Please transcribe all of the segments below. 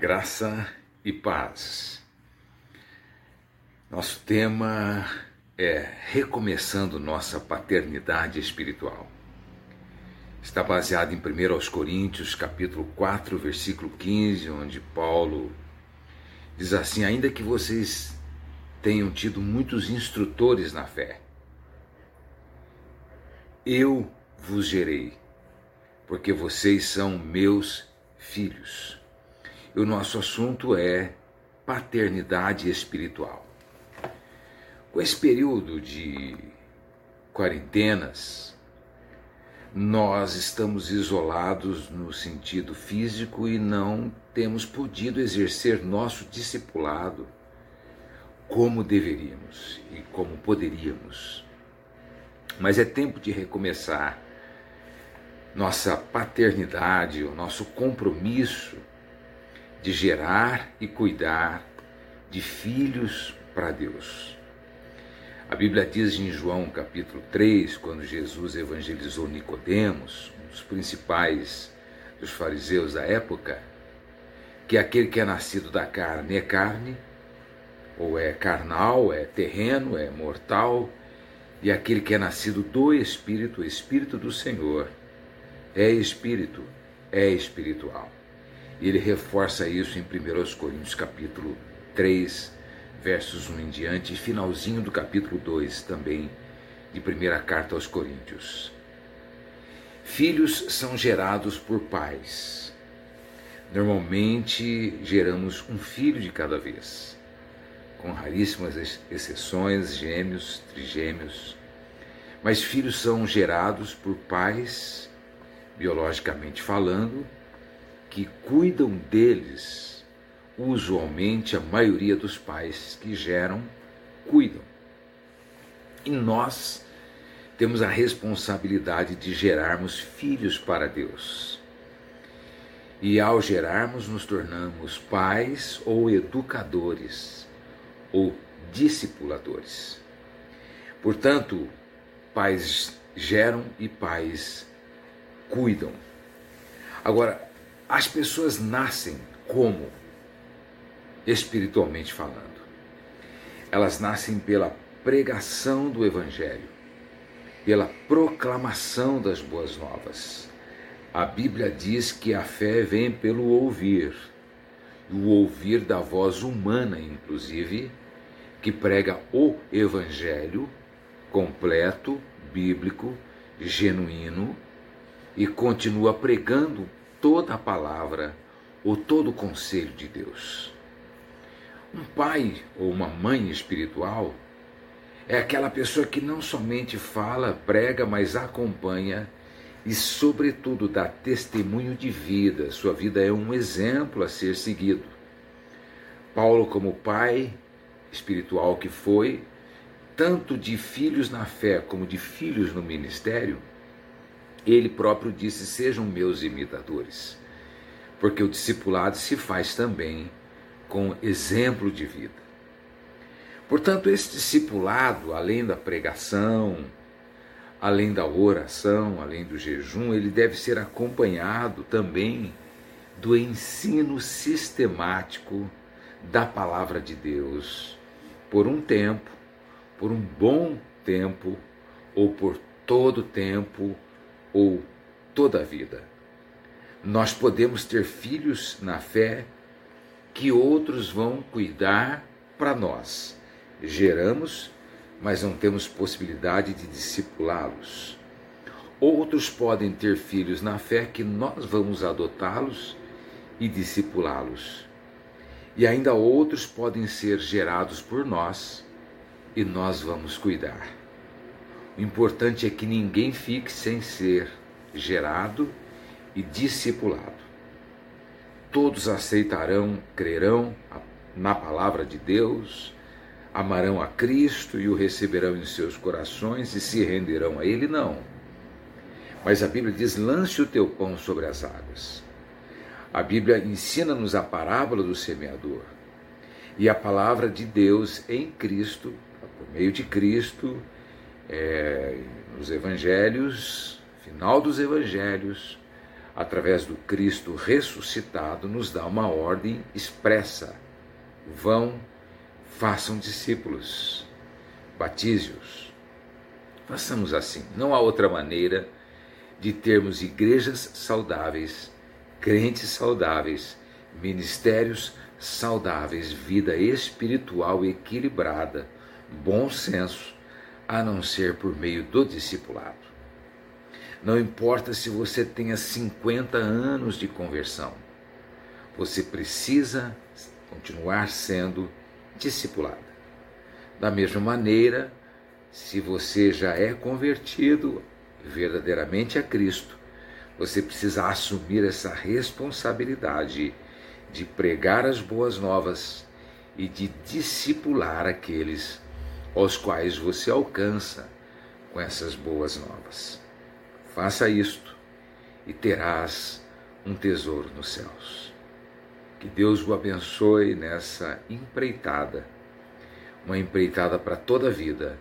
Graça e paz. Nosso tema é recomeçando nossa paternidade espiritual. Está baseado em 1 Coríntios, capítulo 4, versículo 15, onde Paulo diz assim: Ainda que vocês tenham tido muitos instrutores na fé, eu vos gerei, porque vocês são meus filhos. O nosso assunto é paternidade espiritual. Com esse período de quarentenas, nós estamos isolados no sentido físico e não temos podido exercer nosso discipulado como deveríamos e como poderíamos. Mas é tempo de recomeçar nossa paternidade, o nosso compromisso de gerar e cuidar de filhos para Deus. A Bíblia diz em João capítulo 3, quando Jesus evangelizou Nicodemos, um dos principais dos fariseus da época, que aquele que é nascido da carne é carne, ou é carnal, é terreno, é mortal, e aquele que é nascido do Espírito, o Espírito do Senhor, é espírito, é espiritual. Ele reforça isso em 1 Coríntios capítulo 3, versos 1 em diante, e finalzinho do capítulo 2 também, de primeira carta aos Coríntios. Filhos são gerados por pais. Normalmente geramos um filho de cada vez, com raríssimas exceções, gêmeos, trigêmeos. Mas filhos são gerados por pais, biologicamente falando, que cuidam deles, usualmente a maioria dos pais que geram, cuidam. E nós temos a responsabilidade de gerarmos filhos para Deus. E ao gerarmos, nos tornamos pais ou educadores ou discipuladores. Portanto, pais geram e pais cuidam. Agora, as pessoas nascem como? Espiritualmente falando. Elas nascem pela pregação do Evangelho, pela proclamação das boas novas. A Bíblia diz que a fé vem pelo ouvir, o ouvir da voz humana, inclusive, que prega o Evangelho completo, bíblico, genuíno e continua pregando toda a palavra ou todo o conselho de Deus. Um pai ou uma mãe espiritual é aquela pessoa que não somente fala, prega, mas acompanha e, sobretudo, dá testemunho de vida. Sua vida é um exemplo a ser seguido. Paulo, como pai espiritual que foi, tanto de filhos na fé como de filhos no ministério, ele próprio disse: Sejam meus imitadores, porque o discipulado se faz também com exemplo de vida. Portanto, esse discipulado, além da pregação, além da oração, além do jejum, ele deve ser acompanhado também do ensino sistemático da palavra de Deus por um tempo, por um bom tempo ou por todo tempo ou toda a vida. Nós podemos ter filhos na fé que outros vão cuidar para nós. Geramos, mas não temos possibilidade de discipulá-los. Outros podem ter filhos na fé que nós vamos adotá-los e discipulá-los. E ainda outros podem ser gerados por nós e nós vamos cuidar. O importante é que ninguém fique sem ser gerado e discipulado. Todos aceitarão, crerão na palavra de Deus, amarão a Cristo e o receberão em seus corações e se renderão a Ele? Não. Mas a Bíblia diz: lance o teu pão sobre as águas. A Bíblia ensina-nos a parábola do semeador. E a palavra de Deus em Cristo, por meio de Cristo, é, nos evangelhos, final dos evangelhos, através do Cristo ressuscitado, nos dá uma ordem expressa: vão, façam discípulos, batize-os. Façamos assim. Não há outra maneira de termos igrejas saudáveis, crentes saudáveis, ministérios saudáveis, vida espiritual equilibrada, bom senso, a não ser por meio do discipulado. Não importa se você tenha 50 anos de conversão, você precisa continuar sendo discipulada. Da mesma maneira, se você já é convertido verdadeiramente a Cristo, você precisa assumir essa responsabilidade de pregar as boas novas e de discipular aqueles aos quais você alcança com essas boas novas. Faça isto e terás um tesouro nos céus. Que Deus o abençoe nessa empreitada, uma empreitada para toda a vida,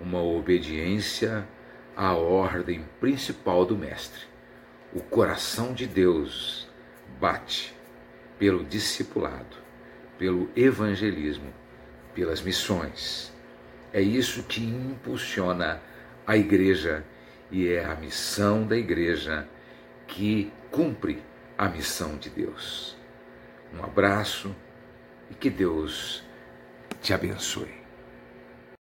uma obediência à ordem principal do Mestre. O coração de Deus bate pelo discipulado, pelo evangelismo, pelas missões. É isso que impulsiona a igreja e é a missão da igreja que cumpre a missão de Deus. Um abraço e que Deus te abençoe.